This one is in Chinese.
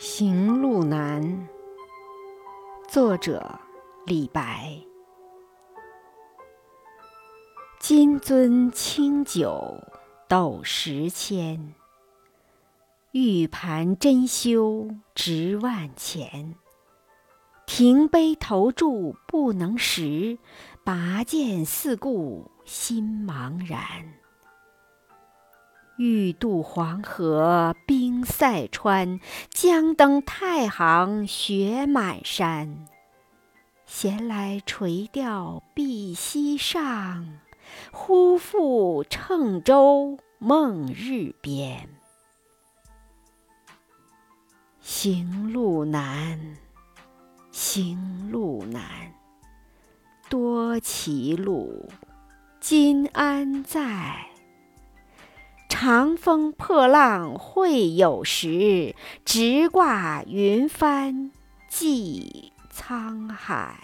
行路难。作者：李白。金樽清酒斗十千，玉盘珍羞值万钱。停杯投箸不能食，拔剑四顾心茫然。欲渡黄河塞川，将登太行雪满山。闲来垂钓碧溪上，忽复乘舟梦日边。行路难，行路难，多歧路，今安在？长风破浪会有时，直挂云帆济沧海。